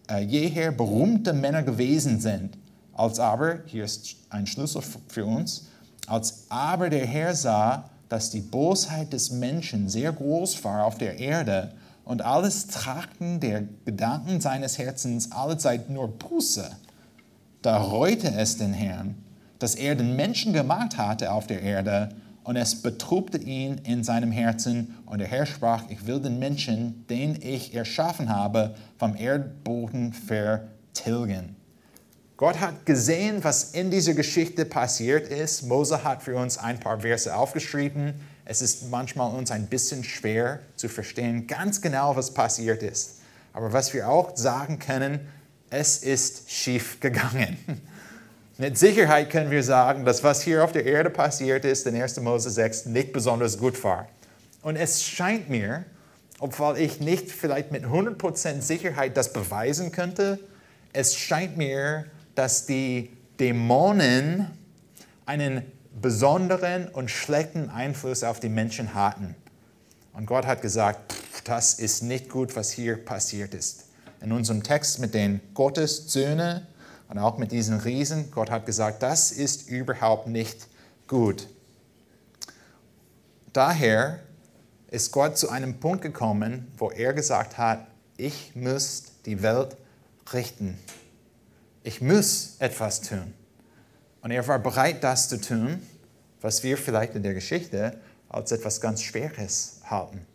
äh, jeher berühmte Männer gewesen sind. Als aber, hier ist ein Schlüssel für uns, als aber der Herr sah, dass die Bosheit des Menschen sehr groß war auf der Erde und alles Trachten der Gedanken seines Herzens allezeit nur Buße, da reute es den Herrn, dass er den Menschen gemacht hatte auf der Erde und es betrubte ihn in seinem Herzen. Und der Herr sprach, ich will den Menschen, den ich erschaffen habe, vom Erdboden vertilgen. Gott hat gesehen, was in dieser Geschichte passiert ist. Mose hat für uns ein paar Verse aufgeschrieben. Es ist manchmal uns ein bisschen schwer zu verstehen, ganz genau, was passiert ist. Aber was wir auch sagen können, es ist schief gegangen. Mit Sicherheit können wir sagen, dass was hier auf der Erde passiert ist, in 1. Mose 6, nicht besonders gut war. Und es scheint mir, obwohl ich nicht vielleicht mit 100% Sicherheit das beweisen könnte, es scheint mir, dass die Dämonen einen besonderen und schlechten Einfluss auf die Menschen hatten. Und Gott hat gesagt, das ist nicht gut, was hier passiert ist. In unserem Text mit den Gottessöhnen und auch mit diesen Riesen. Gott hat gesagt, das ist überhaupt nicht gut. daher ist Gott zu einem Punkt gekommen, wo er gesagt hat, ich muss die Welt richten. Ich muss etwas tun. Und er war bereit, das zu tun, was wir vielleicht in der Geschichte als etwas ganz Schweres halten.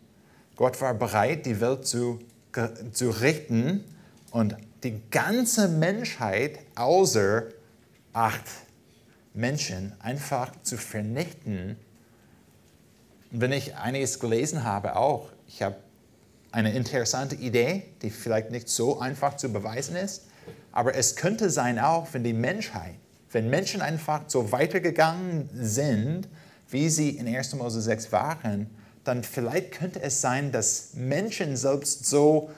Gott war bereit, die Welt zu, zu richten und die ganze Menschheit außer acht Menschen einfach zu vernichten. Und wenn ich einiges gelesen habe, auch, ich habe eine interessante Idee, die vielleicht nicht so einfach zu beweisen ist, aber es könnte sein auch, wenn die Menschheit, wenn Menschen einfach so weitergegangen sind, wie sie in 1. Mose 6 waren, dann vielleicht könnte es sein, dass Menschen selbst so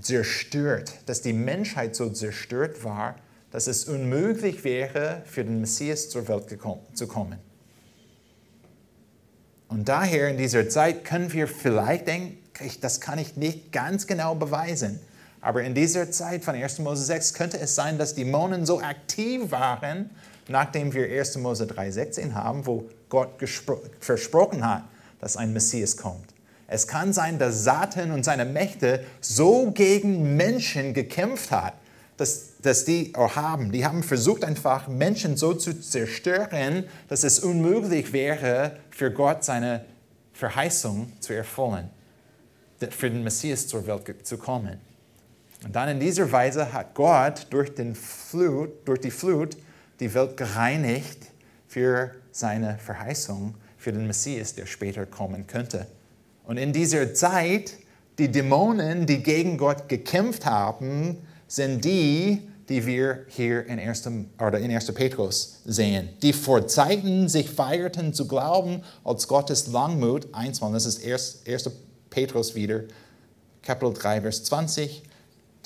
zerstört, dass die Menschheit so zerstört war, dass es unmöglich wäre, für den Messias zur Welt zu kommen. Und daher in dieser Zeit können wir vielleicht denken, das kann ich nicht ganz genau beweisen, aber in dieser Zeit von 1. Mose 6 könnte es sein, dass Dämonen so aktiv waren, nachdem wir 1. Mose 3,16 haben, wo Gott versprochen hat, dass ein Messias kommt. Es kann sein, dass Satan und seine Mächte so gegen Menschen gekämpft hat, dass, dass die haben. Die haben versucht, einfach Menschen so zu zerstören, dass es unmöglich wäre, für Gott seine Verheißung zu erfüllen, für den Messias zur Welt zu kommen. Und dann in dieser Weise hat Gott durch, den Flut, durch die Flut die Welt gereinigt für seine Verheißung, für den Messias, der später kommen könnte. Und in dieser Zeit, die Dämonen, die gegen Gott gekämpft haben, sind die, die wir hier in 1. Oder in 1. Petrus sehen, die vor Zeiten sich feierten zu glauben als Gottes Langmut, einmal, das ist 1. Petrus wieder, Kapitel 3, Vers 20.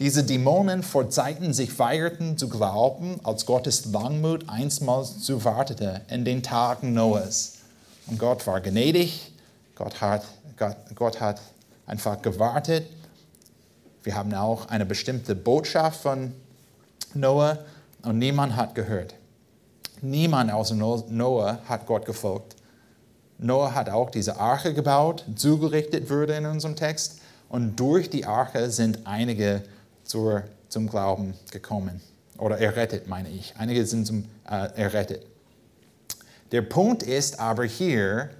Diese Dämonen vor Zeiten sich feierten zu glauben, als Gottes Langmut einstmals zu wartete in den Tagen Noahs. Und Gott war gnädig, Gott hat Gott, Gott hat einfach gewartet. Wir haben auch eine bestimmte Botschaft von Noah und niemand hat gehört. Niemand außer Noah hat Gott gefolgt. Noah hat auch diese Arche gebaut, zugerichtet wurde in unserem Text. Und durch die Arche sind einige zur, zum Glauben gekommen. Oder errettet, meine ich. Einige sind zum, äh, errettet. Der Punkt ist aber hier,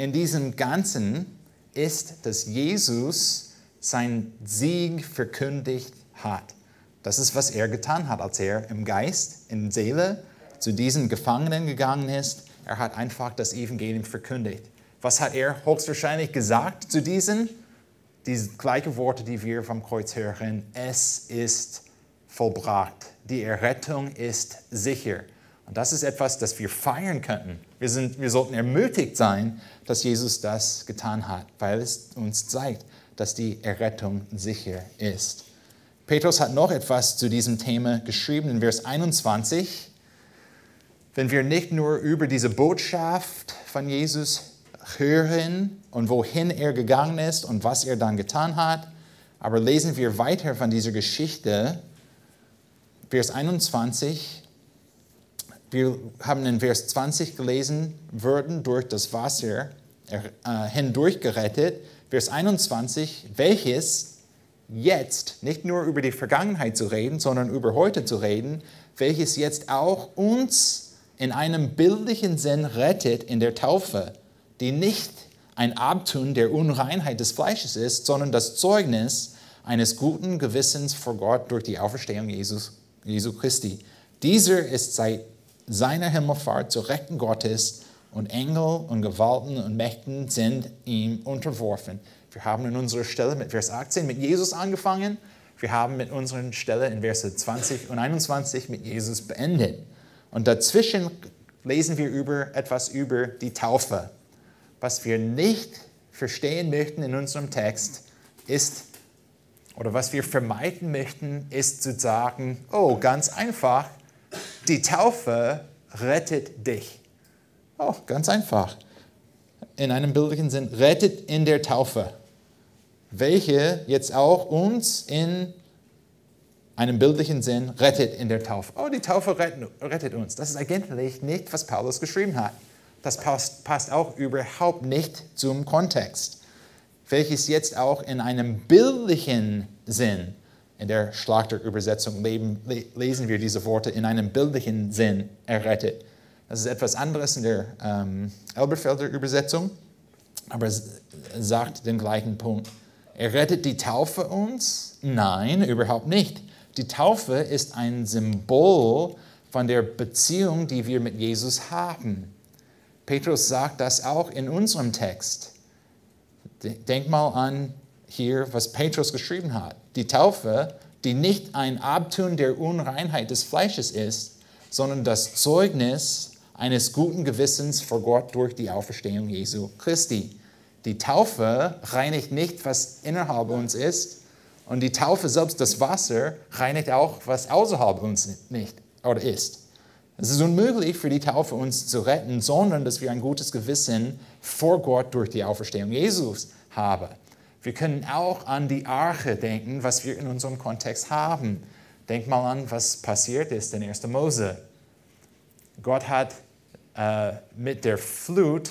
in diesem Ganzen, ist, dass Jesus seinen Sieg verkündigt hat. Das ist, was er getan hat, als er im Geist, in Seele zu diesen Gefangenen gegangen ist. Er hat einfach das Evangelium verkündigt. Was hat er höchstwahrscheinlich gesagt zu diesen? Die gleichen Worte, die wir vom Kreuz hören. Es ist vollbracht. Die Errettung ist sicher. Und das ist etwas, das wir feiern könnten. Wir, sind, wir sollten ermutigt sein, dass Jesus das getan hat, weil es uns zeigt, dass die Errettung sicher ist. Petrus hat noch etwas zu diesem Thema geschrieben in Vers 21. Wenn wir nicht nur über diese Botschaft von Jesus hören und wohin er gegangen ist und was er dann getan hat, aber lesen wir weiter von dieser Geschichte, Vers 21, wir haben in Vers 20 gelesen, wurden durch das Wasser hindurch gerettet. Vers 21, welches jetzt nicht nur über die Vergangenheit zu reden, sondern über heute zu reden, welches jetzt auch uns in einem bildlichen Sinn rettet in der Taufe, die nicht ein Abtun der Unreinheit des Fleisches ist, sondern das Zeugnis eines guten Gewissens vor Gott durch die Auferstehung Jesus, Jesu Christi. Dieser ist seit seiner Himmelfahrt zur Rechten Gottes und Engel und Gewalten und Mächten sind ihm unterworfen. Wir haben in unserer Stelle mit Vers 18 mit Jesus angefangen. Wir haben mit unserer Stelle in Verse 20 und 21 mit Jesus beendet. Und dazwischen lesen wir über etwas über die Taufe. Was wir nicht verstehen möchten in unserem Text ist, oder was wir vermeiden möchten, ist zu sagen, oh, ganz einfach, die Taufe rettet dich. Oh, ganz einfach. In einem bildlichen Sinn, rettet in der Taufe, welche jetzt auch uns in einem bildlichen Sinn rettet in der Taufe. Oh, die Taufe rettet uns. Das ist eigentlich nicht, was Paulus geschrieben hat. das passt, passt auch überhaupt nicht zum Kontext, welches jetzt auch in einem bildlichen Sinn, in der Schlachterübersetzung lesen wir diese Worte in einem bildlichen Sinn errettet. Das ist etwas anderes in der ähm, Elberfelder Übersetzung, aber es sagt den gleichen Punkt. Errettet die Taufe uns? Nein, überhaupt nicht. Die Taufe ist ein Symbol von der Beziehung, die wir mit Jesus haben. Petrus sagt das auch in unserem Text. Denk mal an hier, was Petrus geschrieben hat. Die Taufe, die nicht ein Abtun der Unreinheit des Fleisches ist, sondern das Zeugnis eines guten Gewissens vor Gott durch die Auferstehung Jesu Christi. Die Taufe reinigt nicht, was innerhalb uns ist, und die Taufe, selbst das Wasser, reinigt auch, was außerhalb uns nicht oder ist. Es ist unmöglich für die Taufe uns zu retten, sondern dass wir ein gutes Gewissen vor Gott durch die Auferstehung Jesus haben. Wir können auch an die Arche denken, was wir in unserem Kontext haben. Denk mal an, was passiert ist in 1. Mose. Gott hat äh, mit der Flut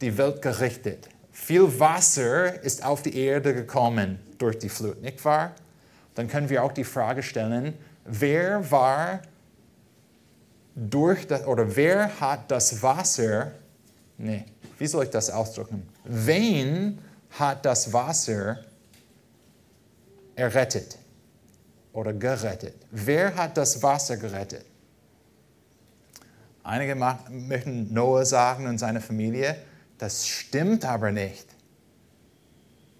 die Welt gerichtet. Viel Wasser ist auf die Erde gekommen durch die Flut, nicht wahr? Dann können wir auch die Frage stellen, wer war durch das, oder wer hat das Wasser, nee, wie soll ich das ausdrücken? Wen hat das Wasser errettet oder gerettet? Wer hat das Wasser gerettet? Einige möchten Noah sagen und seine Familie, das stimmt aber nicht.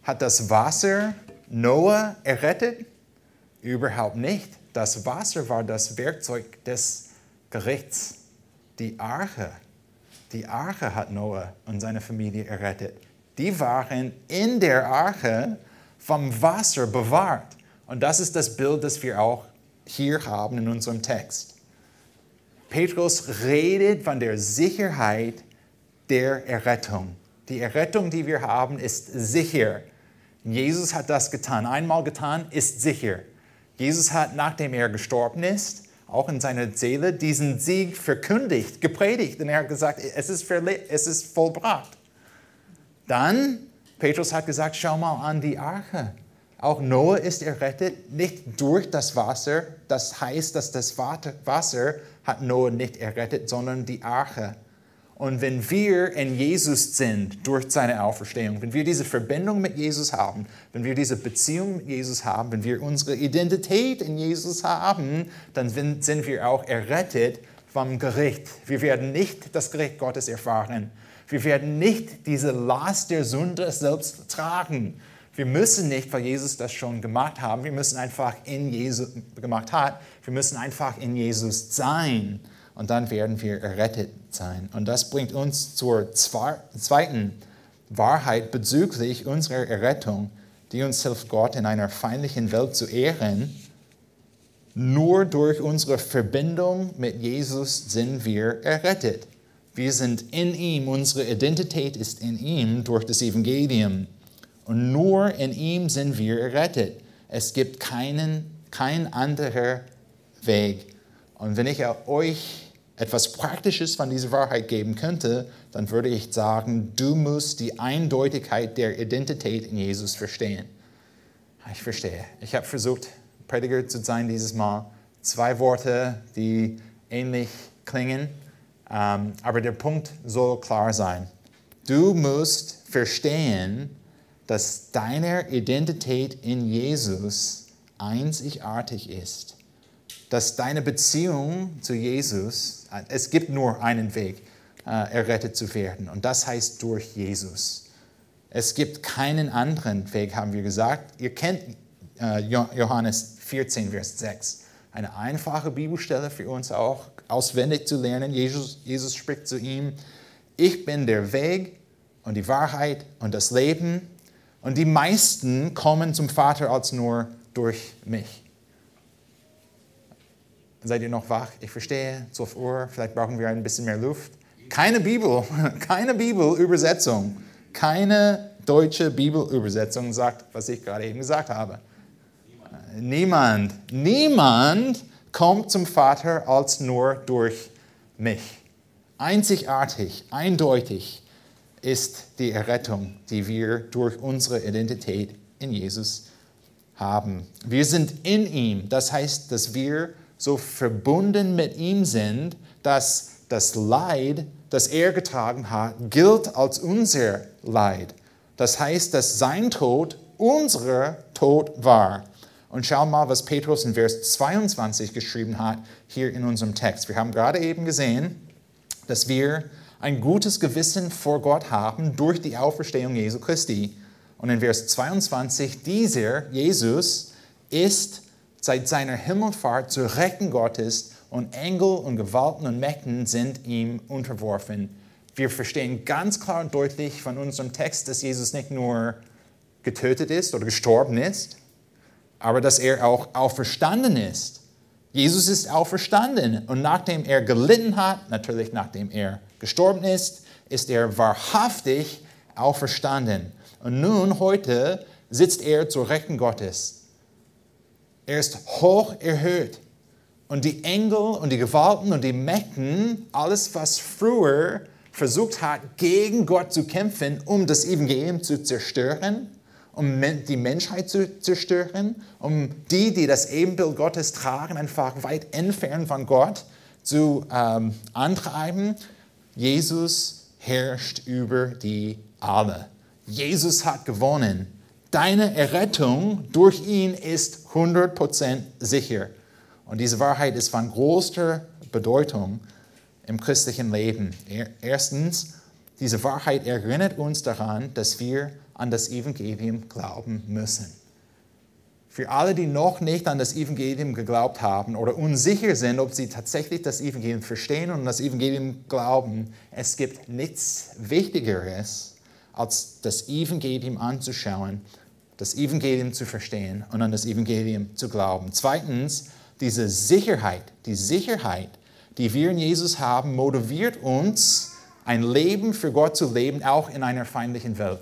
Hat das Wasser Noah errettet? Überhaupt nicht. Das Wasser war das Werkzeug des Gerichts. Die Arche, die Arche hat Noah und seine Familie errettet. Die waren in der Arche vom Wasser bewahrt. Und das ist das Bild, das wir auch hier haben in unserem Text. Petrus redet von der Sicherheit der Errettung. Die Errettung, die wir haben, ist sicher. Jesus hat das getan, einmal getan, ist sicher. Jesus hat, nachdem er gestorben ist, auch in seiner Seele diesen Sieg verkündigt, gepredigt. Und er hat gesagt, es ist, es ist vollbracht. Dann, Petrus hat gesagt, schau mal an die Arche. Auch Noah ist errettet, nicht durch das Wasser. Das heißt, dass das Wasser hat Noah nicht errettet, sondern die Arche. Und wenn wir in Jesus sind durch seine Auferstehung, wenn wir diese Verbindung mit Jesus haben, wenn wir diese Beziehung mit Jesus haben, wenn wir unsere Identität in Jesus haben, dann sind wir auch errettet vom Gericht. Wir werden nicht das Gericht Gottes erfahren. Wir werden nicht diese Last der Sünde selbst tragen. Wir müssen nicht, weil Jesus das schon gemacht hat, wir müssen einfach in Jesus gemacht hat, wir müssen einfach in Jesus sein und dann werden wir errettet sein. Und das bringt uns zur zweiten Wahrheit bezüglich unserer Errettung, die uns hilft, Gott in einer feindlichen Welt zu ehren. Nur durch unsere Verbindung mit Jesus sind wir errettet. Wir sind in ihm, unsere Identität ist in ihm durch das Evangelium. Und nur in ihm sind wir errettet. Es gibt keinen, kein anderer Weg. Und wenn ich euch etwas Praktisches von dieser Wahrheit geben könnte, dann würde ich sagen, du musst die Eindeutigkeit der Identität in Jesus verstehen. Ich verstehe. Ich habe versucht, Prediger zu sein dieses Mal. Zwei Worte, die ähnlich klingen, ähm, aber der Punkt soll klar sein. Du musst verstehen, dass deine Identität in Jesus einzigartig ist dass deine Beziehung zu Jesus, es gibt nur einen Weg, äh, errettet zu werden. Und das heißt durch Jesus. Es gibt keinen anderen Weg, haben wir gesagt. Ihr kennt äh, Johannes 14, Vers 6. Eine einfache Bibelstelle für uns auch, auswendig zu lernen. Jesus, Jesus spricht zu ihm, ich bin der Weg und die Wahrheit und das Leben. Und die meisten kommen zum Vater als nur durch mich. Seid ihr noch wach? Ich verstehe, 12 Uhr, vielleicht brauchen wir ein bisschen mehr Luft. Keine Bibel, keine Bibelübersetzung, keine deutsche Bibelübersetzung sagt, was ich gerade eben gesagt habe. Niemand, niemand kommt zum Vater als nur durch mich. Einzigartig, eindeutig ist die Errettung, die wir durch unsere Identität in Jesus haben. Wir sind in ihm. Das heißt, dass wir so verbunden mit ihm sind, dass das Leid, das er getragen hat, gilt als unser Leid. Das heißt, dass sein Tod unser Tod war. Und schau mal, was Petrus in Vers 22 geschrieben hat, hier in unserem Text. Wir haben gerade eben gesehen, dass wir ein gutes Gewissen vor Gott haben durch die Auferstehung Jesu Christi. Und in Vers 22, dieser Jesus ist seit seiner Himmelfahrt zur Rechten Gottes und Engel und Gewalten und Mächten sind ihm unterworfen. Wir verstehen ganz klar und deutlich von unserem Text, dass Jesus nicht nur getötet ist oder gestorben ist, aber dass er auch auferstanden ist. Jesus ist auferstanden und nachdem er gelitten hat, natürlich nachdem er gestorben ist, ist er wahrhaftig auferstanden. Und nun heute sitzt er zur Rechten Gottes. Er ist hoch erhöht. Und die Engel und die Gewalten und die Mächten, alles, was früher versucht hat, gegen Gott zu kämpfen, um das Evangelium zu zerstören, um die Menschheit zu zerstören, um die, die das Ebenbild Gottes tragen, einfach weit entfernt von Gott zu ähm, antreiben. Jesus herrscht über die alle. Jesus hat gewonnen. Deine Errettung durch ihn ist 100% sicher. Und diese Wahrheit ist von großer Bedeutung im christlichen Leben. Erstens, diese Wahrheit erinnert uns daran, dass wir an das Evangelium glauben müssen. Für alle, die noch nicht an das Evangelium geglaubt haben oder unsicher sind, ob sie tatsächlich das Evangelium verstehen und das Evangelium glauben, es gibt nichts Wichtigeres, als das Evangelium anzuschauen, das Evangelium zu verstehen und an das Evangelium zu glauben. Zweitens, diese Sicherheit, die Sicherheit, die wir in Jesus haben, motiviert uns, ein Leben für Gott zu leben, auch in einer feindlichen Welt.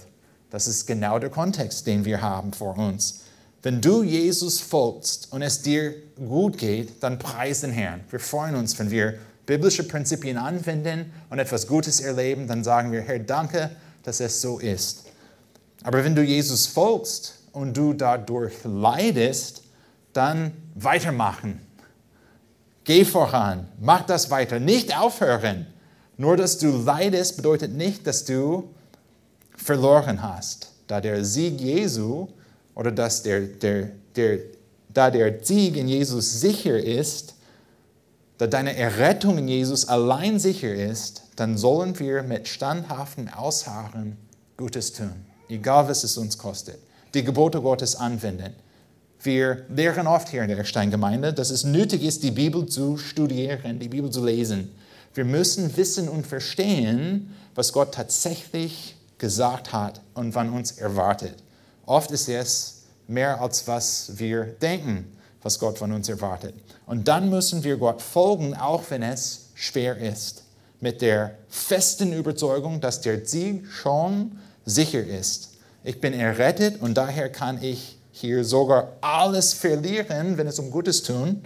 Das ist genau der Kontext, den wir haben vor uns. Wenn du Jesus folgst und es dir gut geht, dann preis den Herrn. Wir freuen uns, wenn wir biblische Prinzipien anwenden und etwas Gutes erleben, dann sagen wir, Herr, danke, dass es so ist. Aber wenn du Jesus folgst und du dadurch leidest, dann weitermachen. Geh voran, mach das weiter, nicht aufhören. Nur dass du leidest, bedeutet nicht, dass du verloren hast. Da der Sieg Jesu oder dass der, der, der, da der Sieg in Jesus sicher ist, da deine Errettung in Jesus allein sicher ist, dann sollen wir mit standhaftem Ausharren Gutes tun, egal was es uns kostet. Die Gebote Gottes anwenden wir lehren oft hier in der Eckstein-Gemeinde, dass es nötig ist, die Bibel zu studieren, die Bibel zu lesen. Wir müssen wissen und verstehen, was Gott tatsächlich gesagt hat und wann uns erwartet. Oft ist es mehr als was wir denken, was Gott von uns erwartet. Und dann müssen wir Gott folgen, auch wenn es schwer ist, mit der festen Überzeugung, dass der Sieg schon sicher ist. Ich bin errettet und daher kann ich hier sogar alles verlieren, wenn es um Gutes tun,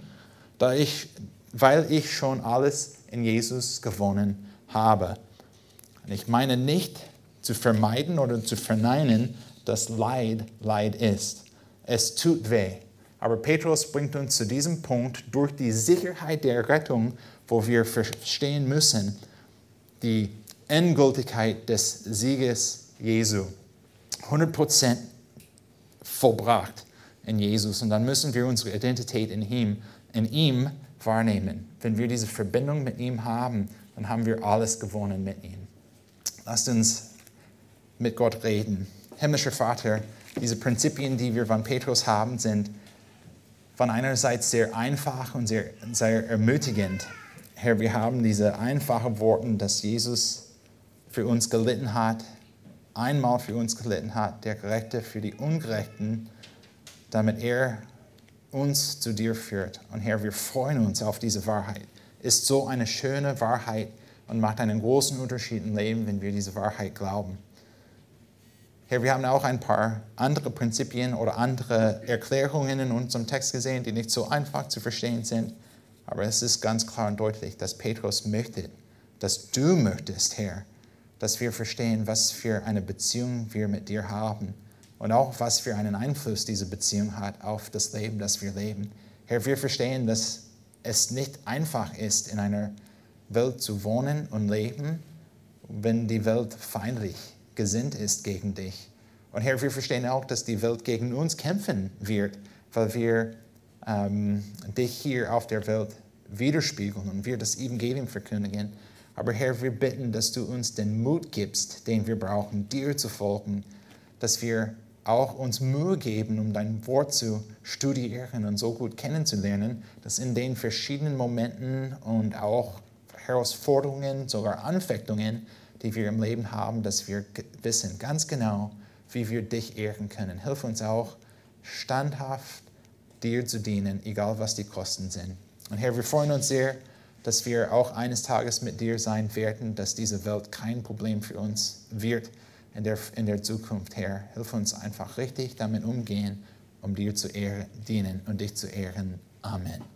da ich, weil ich schon alles in Jesus gewonnen habe. Und ich meine nicht zu vermeiden oder zu verneinen, dass Leid Leid ist. Es tut weh. Aber Petrus bringt uns zu diesem Punkt durch die Sicherheit der Rettung, wo wir verstehen müssen, die Endgültigkeit des Sieges Jesu. 100% vollbracht in Jesus. Und dann müssen wir unsere Identität in ihm, in ihm wahrnehmen. Wenn wir diese Verbindung mit ihm haben, dann haben wir alles gewonnen mit ihm. Lasst uns mit Gott reden. Himmlischer Vater, diese Prinzipien, die wir von Petrus haben, sind von einerseits sehr einfach und sehr, sehr ermutigend. Herr, wir haben diese einfachen Worte, dass Jesus für uns gelitten hat, einmal für uns gelitten hat, der Gerechte für die Ungerechten, damit er uns zu dir führt. Und Herr, wir freuen uns auf diese Wahrheit. Ist so eine schöne Wahrheit und macht einen großen Unterschied im Leben, wenn wir diese Wahrheit glauben. Herr, wir haben auch ein paar andere Prinzipien oder andere Erklärungen in unserem Text gesehen, die nicht so einfach zu verstehen sind. Aber es ist ganz klar und deutlich, dass Petrus möchte, dass du möchtest, Herr, dass wir verstehen, was für eine Beziehung wir mit dir haben und auch was für einen Einfluss diese Beziehung hat auf das Leben, das wir leben. Herr, wir verstehen, dass es nicht einfach ist, in einer Welt zu wohnen und leben, wenn die Welt feindlich gesinnt ist gegen dich. Und Herr, wir verstehen auch, dass die Welt gegen uns kämpfen wird, weil wir ähm, dich hier auf der Welt widerspiegeln und wir das Evangelium verkündigen. Aber Herr, wir bitten, dass du uns den Mut gibst, den wir brauchen, dir zu folgen, dass wir auch uns Mühe geben, um dein Wort zu studieren und so gut kennenzulernen, dass in den verschiedenen Momenten und auch Herausforderungen, sogar Anfechtungen, die wir im Leben haben, dass wir wissen ganz genau, wie wir dich ehren können. Hilf uns auch, standhaft dir zu dienen, egal was die Kosten sind. Und Herr, wir freuen uns sehr, dass wir auch eines Tages mit dir sein werden, dass diese Welt kein Problem für uns wird in der, in der Zukunft, Herr. Hilf uns einfach richtig damit umgehen, um dir zu ehren, dienen und dich zu ehren. Amen.